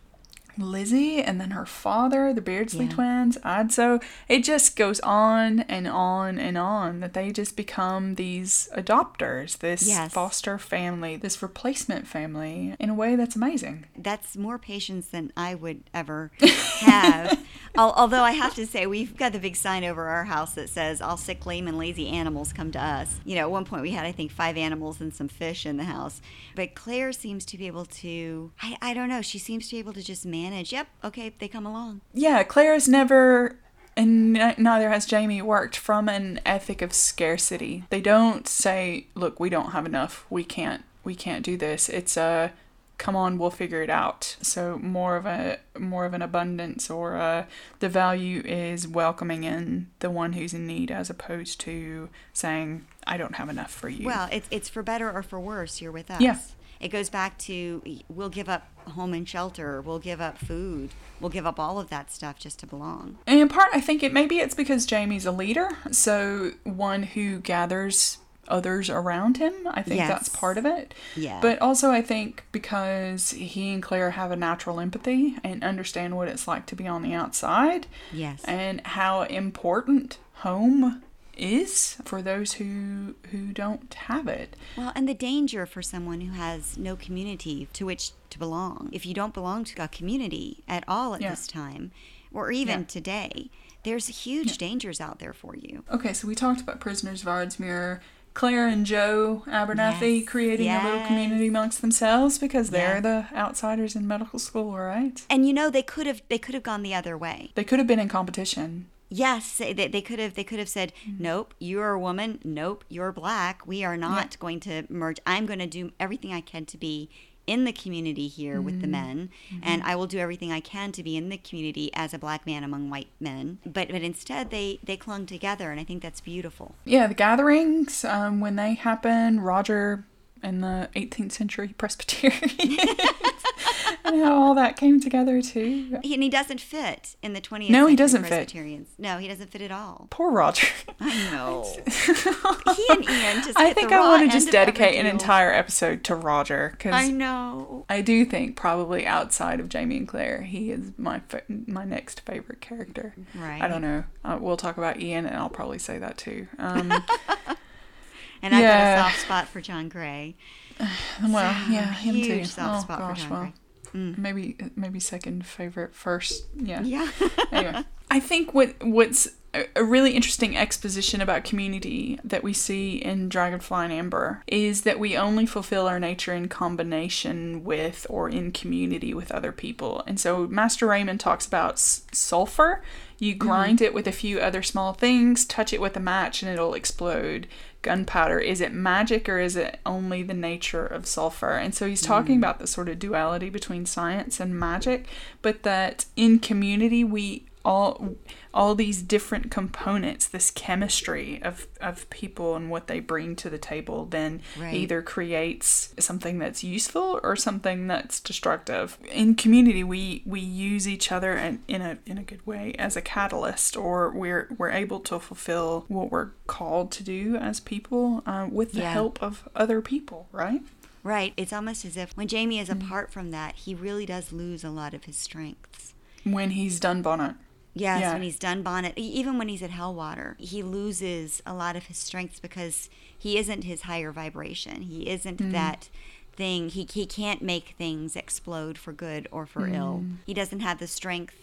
Lizzie and then her father, the Beardsley Yeah. twins, Adso. It just goes on and on and on that they just become these adopters, this Yes. foster family, this replacement family in a way that's amazing. that's more patience than I would ever have. Although I have to say, we've got the big sign over our house that says, "All sick, lame, and lazy animals come to us." You know, at one point we had, I think, five animals and some fish in the house. But Claire seems to be able to, I, I don't know, she seems to be able to just manage. Yep, okay, they come along. Yeah, Claire's never, and neither has Jamie, worked from an ethic of scarcity. They don't say, "Look, we don't have enough. We can't. We can't do this." It's a, "Come on, we'll figure it out." So more of a more of an abundance, or a, the value is welcoming in the one who's in need, as opposed to saying, "I don't have enough for you." Well, it's it's for better or for worse. You're with us. Yeah. It goes back to we'll give up home and shelter, we'll give up food, we'll give up all of that stuff just to belong. And in part, I think it maybe it's because Jamie's a leader, so one who gathers others around him. I think that's part of it. Yeah. But also, I think because he and Claire have a natural empathy and understand what it's like to be on the outside Yes. and how important home is for those who who don't have it. Well, and the danger for someone who has no community to which to belong. If you don't belong to a community at all at Yeah. this time, or even Yeah. today, there's huge dangers out there for you. Okay, so we talked about Prisoners of Ardsmuir. Claire and Joe Abernathy Yes, creating a little community amongst themselves because they're Yeah. the outsiders in medical school, right? And you know they could have they could have gone the other way. They could have been in competition. Yes, they, they could have they could have said, mm-hmm. "Nope, you're a woman. Nope, you're black. We are not going to merge. I'm going to do everything I can to be in the community here with the mm-hmm. men, mm-hmm. and I will do everything I can to be in the community as a black man among white men." But but instead they they clung together, and I think that's beautiful. Yeah, the gatherings, um, when they happen, Roger and the 18th century Presbyterians, and how all that came together too. He, and he doesn't fit in the 20th No, he doesn't fit. Presbyterians. No, he doesn't fit at all. Poor Roger. I know. he and Ian just I think I want to just dedicate an entire episode to Roger cuz I know. I do think probably outside of Jamie and Claire, he is my fa- my next favorite character. Right. I don't know. Uh, we'll talk about Ian, and I'll probably say that too. Um, and I've got Yeah. a soft spot for John Grey. Well, So, yeah, him too. oh spot for gosh, John well, Grey. Mm. maybe maybe second favorite, first, yeah. Yeah. anyway, I think what what's a, really interesting exposition about community that we see in Dragonfly in Amber is that we only fulfill our nature in combination with or in community with other people. And so Master Raymond talks about s- sulfur. You grind it with a few other small things, touch it with a match, and it'll explode. Gunpowder, is it magic or is it only the nature of sulfur? And so he's talking mm. about the sort of duality between science and magic, but that in community we all all these different components, this chemistry of, of people and what they bring to the table, then Right. either creates something that's useful or something that's destructive. In community, we we use each other in, in a in a good way as a catalyst, or we're we're able to fulfill what we're called to do as people uh, with the Yeah. help of other people, right? right. It's almost as if when Jamie is apart from that, he really does lose a lot of his strengths. When he's Dunbonnet. Yes, Yeah. when he's Dunbonnet, even when he's at Helwater, he loses a lot of his strengths because he isn't his higher vibration. He isn't Mm. that thing. He, he can't make things explode for good or for ill. Mm. He doesn't have the strength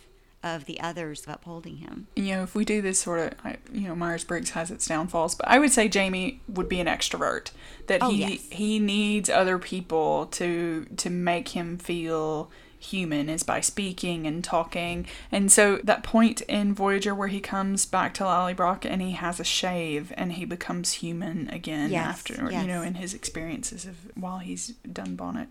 of the others upholding him. you know, if we do this sort of, you know, Myers Briggs has its downfalls, but I would say Jamie would be an extrovert. That Oh, he yes. he needs other people to to make him feel human is by speaking and talking. And so that point in Voyager where he comes back to Lallybroch and he has a shave and he becomes human again Yes, after, you know, in his experiences of while he's Dunbonnet,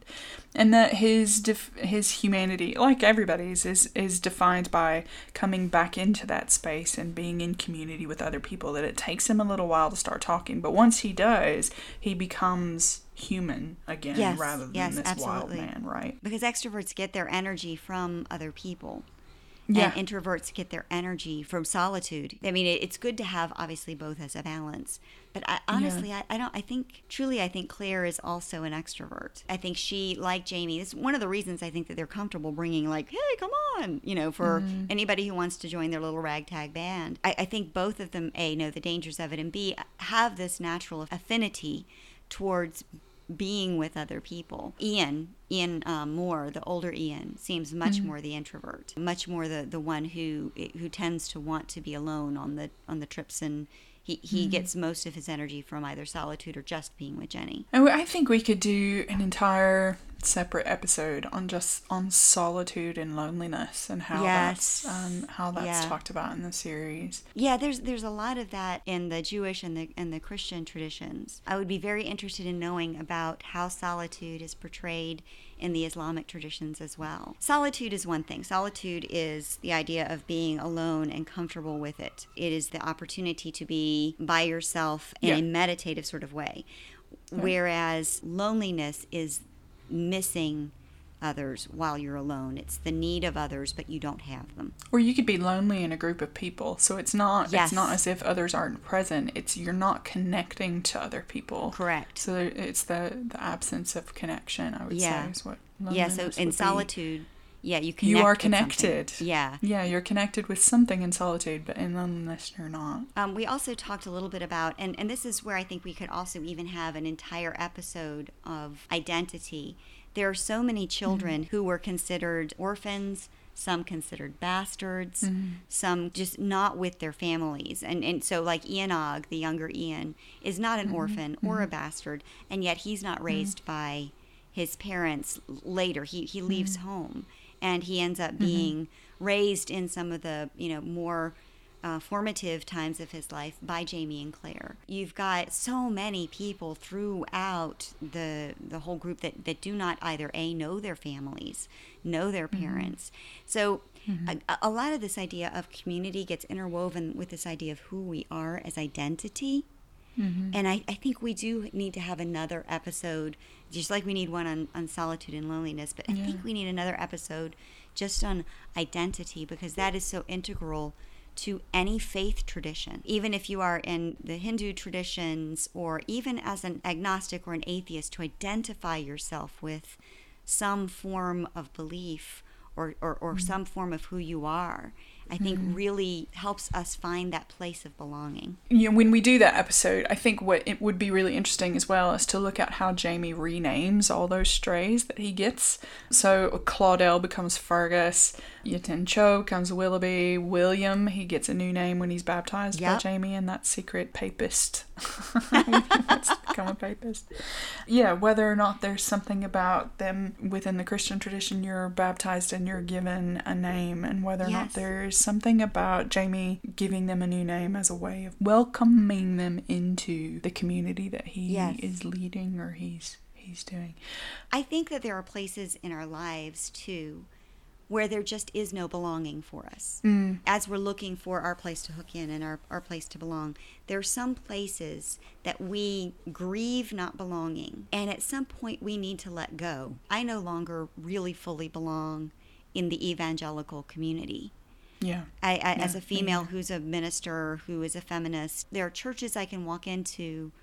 and that his def- his humanity, like everybody's, is is defined by coming back into that space and being in community with other people. That it takes him a little while to start talking, but once he does, he becomes human again Yes, rather than yes, this absolutely. wild man, right? Because extroverts get their energy from other people. Yeah. And introverts get their energy from solitude. I mean, it's good to have obviously both as a balance. But I, honestly, I, I don't. I think truly, I think Claire is also an extrovert. I think she, like Jamie, this is one of the reasons I think that they're comfortable bringing like, hey, come on, you know, for Mm-hmm. anybody who wants to join their little ragtag band. I, I think both of them, a know the dangers of it, and b have this natural affinity towards being with other people. Ian, Ian um, Moore, the older Ian, seems much more the introvert, much more the, the one who who tends to want to be alone on the on the trips, and he he gets most of his energy from either solitude or just being with Jenny. And I think we could do an entire separate episode on just on solitude and loneliness and how Yes. that's um, how that's Yeah. talked about in the series. Yeah, there's there's a lot of that in the Jewish and the and the Christian traditions. I would be very interested in knowing about how solitude is portrayed in the Islamic traditions as well. Solitude is one thing. Solitude is the idea of being alone and comfortable with it. It is the opportunity to be by yourself in Yeah. a meditative sort of way. Whereas loneliness is missing others while you're alone. It's the need of others, but you don't have them. Or you could be lonely in a group of people. So it's not Yes. it's not as if others aren't present. It's you're not connecting to other people. Correct. So it's the the absence of connection. I would Yeah. say is what. Yeah, so in solitude, be. Yeah, you connect you are connected. Yeah. Yeah, you're connected with something in solitude, but in loneliness you're not. Um, we also talked a little bit about, and, and this is where I think we could also even have an entire episode of identity. There are so many mm-hmm. children who were considered orphans, some considered bastards, mm-hmm. some just not with their families. And, and so, like Ian Og, the younger Ian, is not an mm-hmm. orphan or a bastard, and yet he's not raised by his parents later. He, he leaves home and he ends up mm-hmm. being raised in some of the, you know, more uh, formative times of his life by Jamie and Claire. You've got so many people throughout the the whole group that, that do not either a know their families, know their mm-hmm. parents. So mm-hmm. a, a lot of this idea of community gets interwoven with this idea of who we are as identity. Mm-hmm. And I, I think we do need to have another episode, just like we need one on, on solitude and loneliness, but I think we need another episode just on identity because that is so integral to any faith tradition. Even if you are in the Hindu traditions or even as an agnostic or an atheist, to identify yourself with some form of belief or, or, or mm-hmm. some form of who you are. I think hmm. really helps us find that place of belonging. you know, when we do that episode, I think what it would be really interesting as well is to look at how Jamie renames all those strays that he gets. So Claudel becomes Fergus, Yi Tien Cho becomes Willoughby, William, he gets a new name when he's baptized by Jamie, and that secret papist. That's become a papist. Yeah, whether or not there's something about them within the Christian tradition, you're baptized and you're given a name, and whether or not there's something about Jamie giving them a new name as a way of welcoming them into the community that he Yes. is leading or he's he's doing. I think that there are places in our lives too where there just is no belonging for us. Mm. As we're looking for our place to hook in and our, our place to belong, there are some places that we grieve not belonging. And at some point, we need to let go. I no longer really fully belong in the evangelical community. Yeah. I, I as a female who's a minister, who is a feminist, there are churches I can walk into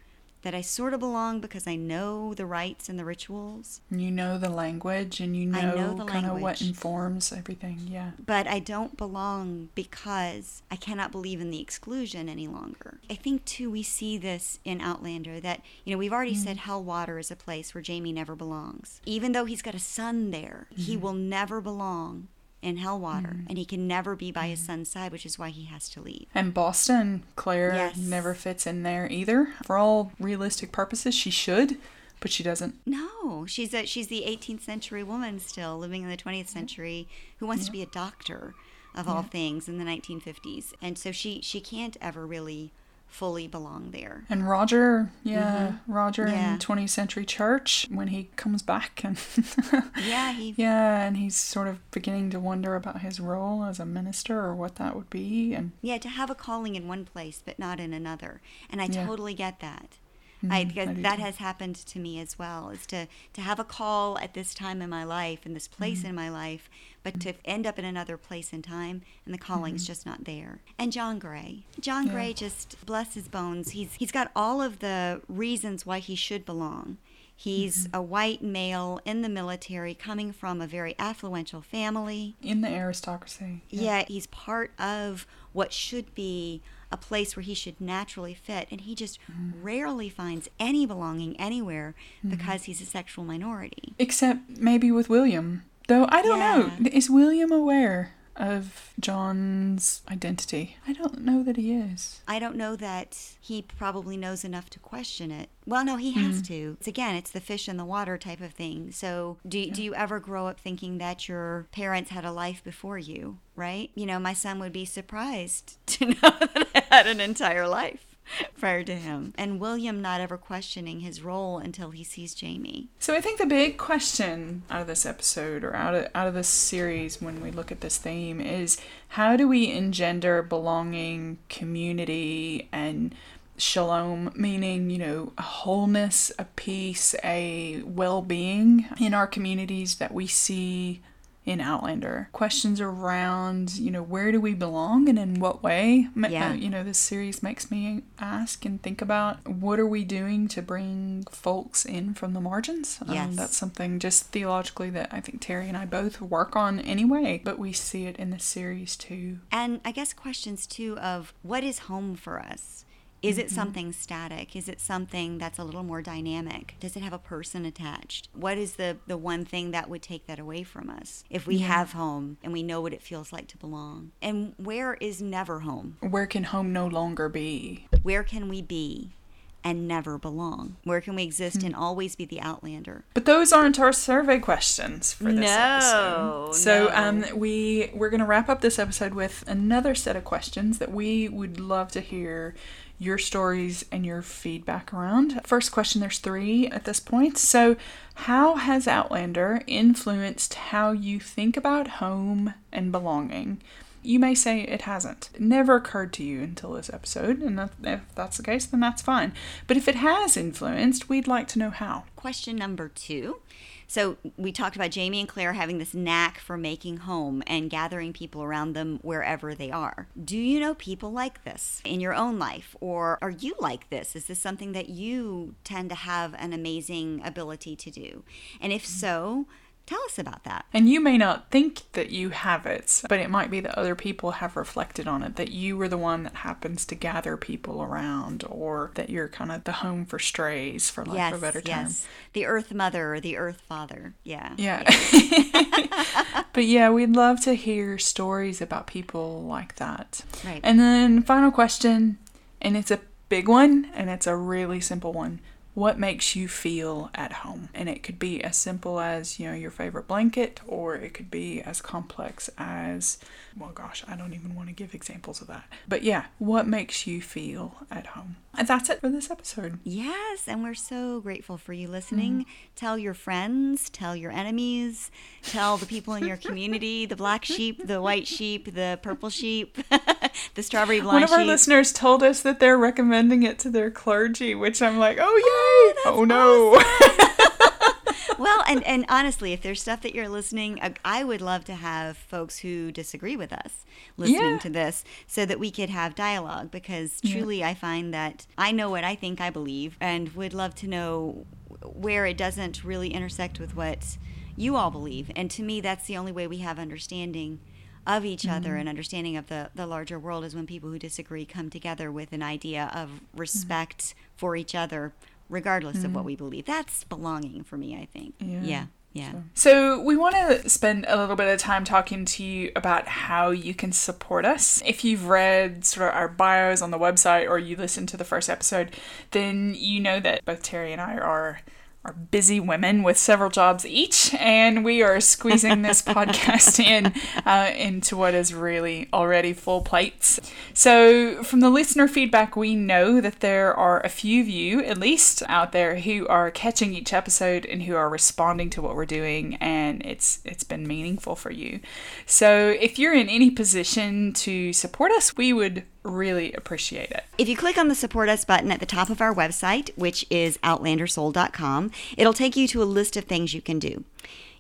that I sort of belong because I know the rites and the rituals, You know the language and you know, know kind of what informs everything. Yeah. but I don't belong because I cannot believe in the exclusion any longer. I think too we see this in Outlander that you know we've already mm-hmm. said Helwater is a place where Jamie never belongs. Even though he's got a son there, he mm-hmm. will never belong in Helwater mm. and he can never be by his mm. son's side, which is why he has to leave. And Boston, Claire Yes. never fits in there either. For all realistic purposes, she should, but she doesn't. No, she's a she's the 18th century woman still living in the 20th century who wants to be a doctor of all things in the 1950s, and so she she can't ever really fully belong there. And Roger, yeah, Roger Mm-hmm. Yeah. in 20th century church when he comes back and Yeah, he yeah, and he's sort of beginning to wonder about his role as a minister or what that would be and yeah to have a calling in one place but not in another, and I Yeah. totally get that. Mhm, I, because that has happened to me as well. Is to to have a call at this time in my life, in this place Mm-hmm. in my life, but to end up in another place in time, and the calling's just not there. And John Grey, John Mm-hmm. Yeah. Grey, just bless his bones. He's he's got all of the reasons why he should belong. He's Mm-hmm. a white male in the military, coming from a very affluential family. in the aristocracy. Yeah, he's part of what should be a place where he should naturally fit, and he just Mm-hmm. rarely finds any belonging anywhere because he's a sexual minority. Except maybe with William. Though I don't know. Is William aware of John's identity? I don't know that he is. I don't know that he probably knows enough to question it. Well, no, he has mm. to. It's again, it's the fish in the water type of thing. So, do do you ever grow up thinking that your parents had a life before you, right? You know, my son would be surprised to know that I had an entire life prior to him. And William not ever questioning his role until he sees Jamie. So I think the big question out of this episode or out of out of this series when we look at this theme is how do we engender belonging, community and shalom meaning, you know, a wholeness, a peace, a well-being in our communities that we see in Outlander. Questions around, you know, where do we belong and in what way? Yeah. uh, you know, this series makes me ask and think about what are we doing to bring folks in from the margins? Um, Yes. that's something just theologically that I think Terry and I both work on anyway, but we see it in the series too. And I guess questions too of what is home for us? Is Mm-hmm. it something static? Is it something that's a little more dynamic? Does it have a person attached? What is the, the one thing that would take that away from us if we Yeah. have home and we know what it feels like to belong? And where is never home? Where can home no longer be? Where can we be and never belong? Where can we exist Hmm. and always be the outlander? But those aren't our survey questions for this No, episode. So no. um, we we're gonna wrap up this episode with another set of questions that we would love to hear your stories and your feedback around. First question, there's three at this point. So how has Outlander influenced how you think about home and belonging? You may say it hasn't. It never occurred to you until this episode, and if that's the case, then that's fine. But if it has influenced, we'd like to know how. Question number two. So we talked about Jamie and Claire having this knack for making home and gathering people around them wherever they are. Do you know people like this in your own life? Or are you like this? Is this something that you tend to have an amazing ability to do? And if mm. so, tell us about that. And you may not think that you have it, but it might be that other people have reflected on it, that you were the one that happens to gather people around, or that you're kind of the home for strays, for lack yes, of a better term. yes. The Earth Mother or the Earth Father. Yeah. Yeah. but yeah, we'd love to hear stories about people like that. Right. And then, final question, and it's a big one, and it's a really simple one. What makes you feel at home? And it could be as simple as, you know, your favorite blanket, or it could be as complex as, well, gosh, I don't even want to give examples of that. But yeah, what makes you feel at home? And that's it for this episode. Yes, and we're so grateful for you listening. Mm-hmm. Tell your friends, tell your enemies, tell the people in your community, the black sheep, the white sheep, the purple sheep, the strawberry blonde One of our sheep. listeners told us that they're recommending it to their clergy, which I'm like, oh yay! Oh, no. well, and, and honestly, if there's stuff that you're listening, uh, I would love to have folks who disagree with us listening Yeah. to this so that we could have dialogue because truly I find that I know what I think I believe and would love to know where it doesn't really intersect with what you all believe. And to me, that's the only way we have understanding of each other and understanding of the, the larger world is when people who disagree come together with an idea of respect for each other regardless of what mm. we believe. That's belonging for me, I think. Yeah. Yeah. Yeah. So, we want to spend a little bit of time talking to you about how you can support us. If you've read sort of our bios on the website or you listened to the first episode, then you know that both Terry and I are are busy women with several jobs each, and we are squeezing this podcast in uh, into what is really already full plates. So, from the listener feedback, we know that there are a few of you, at least, out there who are catching each episode and who are responding to what we're doing, and it's it's been meaningful for you. So, if you're in any position to support us, we would really appreciate it. If you click on the support us button at the top of our website, which is outlandersoul.com, it'll take you to a list of things you can do.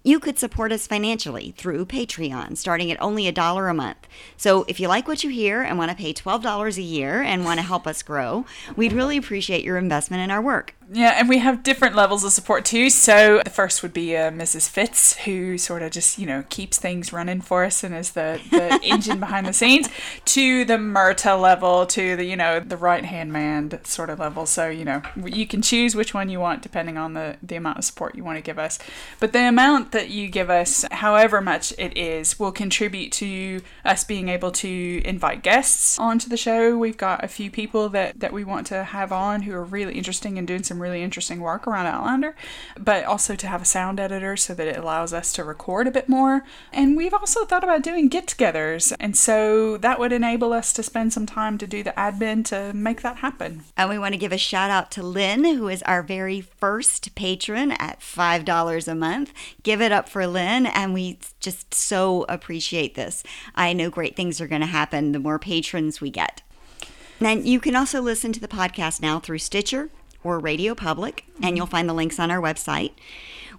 You could support us financially through Patreon, starting at only a dollar a month. So if you like what you hear and want to pay $12 a year and want to help us grow, we'd really appreciate your investment in our work. Yeah, and we have different levels of support too. So the first would be uh, Mrs. Fitz, who sort of just you know keeps things running for us and is the the engine behind the scenes. To the Murtagh level, to the you know the right hand man sort of level. So you know you can choose which one you want depending on the the amount of support you want to give us. But the amount that you give us, however much it is, will contribute to us being able to invite guests onto the show. We've got a few people that that we want to have on who are really interesting and doing some really interesting work around Outlander, but also to have a sound editor so that it allows us to record a bit more. And we've also thought about doing get togethers, and so that would enable us to spend some time to do the admin to make that happen. And we want to give a shout out to Lynn, who is our very first patron at $5 a month. Give it up for Lynn, and we just so appreciate this. I know great things are going to happen the more patrons we get. Then you can also listen to the podcast now through Stitcher or Radio Public, and you'll find the links on our website.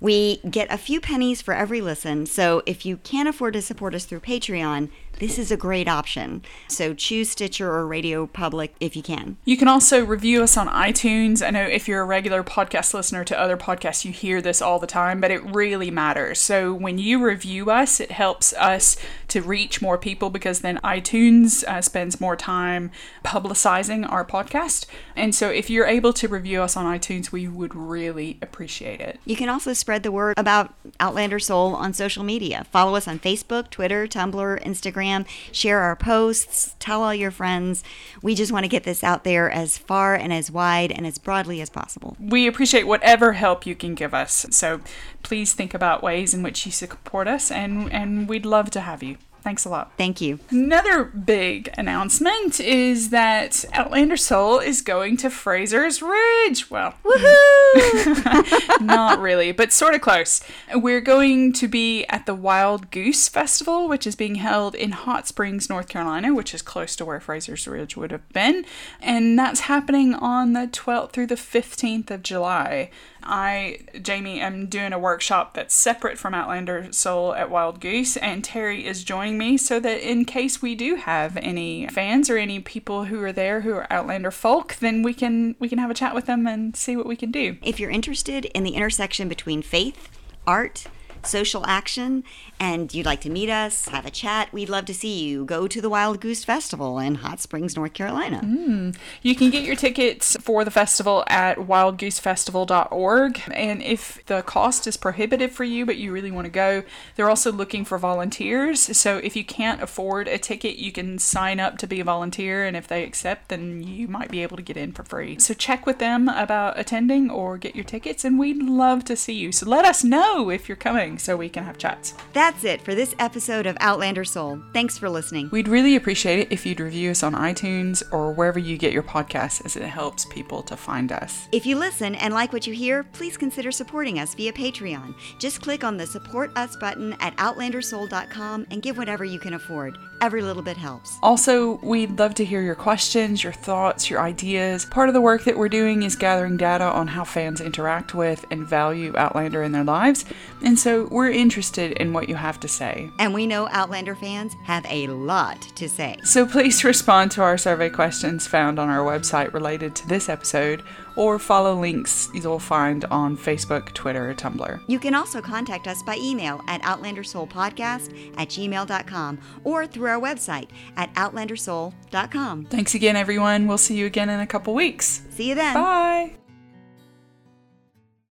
We get a few pennies for every listen, so if you can't afford to support us through Patreon, this is a great option. So choose Stitcher or Radio Public if you can. You can also review us on iTunes. I know if you're a regular podcast listener to other podcasts, you hear this all the time, but it really matters. So when you review us, it helps us to reach more people because then iTunes uh, spends more time publicizing our podcast. And so if you're able to review us on iTunes, we would really appreciate it. You can also spread the word about Outlander Soul on social media. Follow us on Facebook, Twitter, Tumblr, Instagram. Share our posts. Tell all your friends. We just want to get this out there as far and as wide and as broadly as possible. We appreciate whatever help you can give us. So please think about ways in which you support us, and, and we'd love to have you. Thanks a lot. Thank you. Another big announcement is that Outlander Soul is going to Fraser's Ridge. Well, Woohoo! not really, but sort of close. We're going to be at the Wild Goose Festival, which is being held in Hot Springs, North Carolina, which is close to where Fraser's Ridge would have been. And that's happening on the 12th through the 15th of July. I, Jayme, am doing a workshop that's separate from Outlander Soul at Wild Goose, and Terry is joining me so that in case we do have any fans or any people who are there who are Outlander folk, then we can we can have a chat with them and see what we can do. if you're interested in the intersection between faith, art, social action and you'd like to meet us, have a chat, we'd love to see you. Go to the Wild Goose Festival in Hot Springs, North Carolina. Hmm. You can get your tickets for the festival at wildgoosefestival.org. And if the cost is prohibitive for you, but you really want to go, they're also looking for volunteers. So if you can't afford a ticket, you can sign up to be a volunteer. And if they accept, then you might be able to get in for free. So check with them about attending or get your tickets. And we'd love to see you. So let us know if you're coming so we can have chats. That's it for this episode of Outlander Soul. Thanks for listening. We'd really appreciate it if you'd review us on iTunes or wherever you get your podcasts, as it helps people to find us. If you listen and like what you hear, please consider supporting us via Patreon. Just click on the Support Us button at OutlanderSoul.com and give whatever you can afford. Every little bit helps. Also, we'd love to hear your questions, your thoughts, your ideas. Part of the work that we're doing is gathering data on how fans interact with and value Outlander in their lives, and so we're interested in what you have to say. And we know Outlander fans have a lot to say. So please respond to our survey questions found on our website related to this episode, or follow links you'll find on Facebook, Twitter, or Tumblr. You can also contact us by email at outlandersoulpodcast at gmail.com or through our website at outlandersoul.com. Thanks again, everyone. We'll see you again in a couple weeks. See you then. Bye.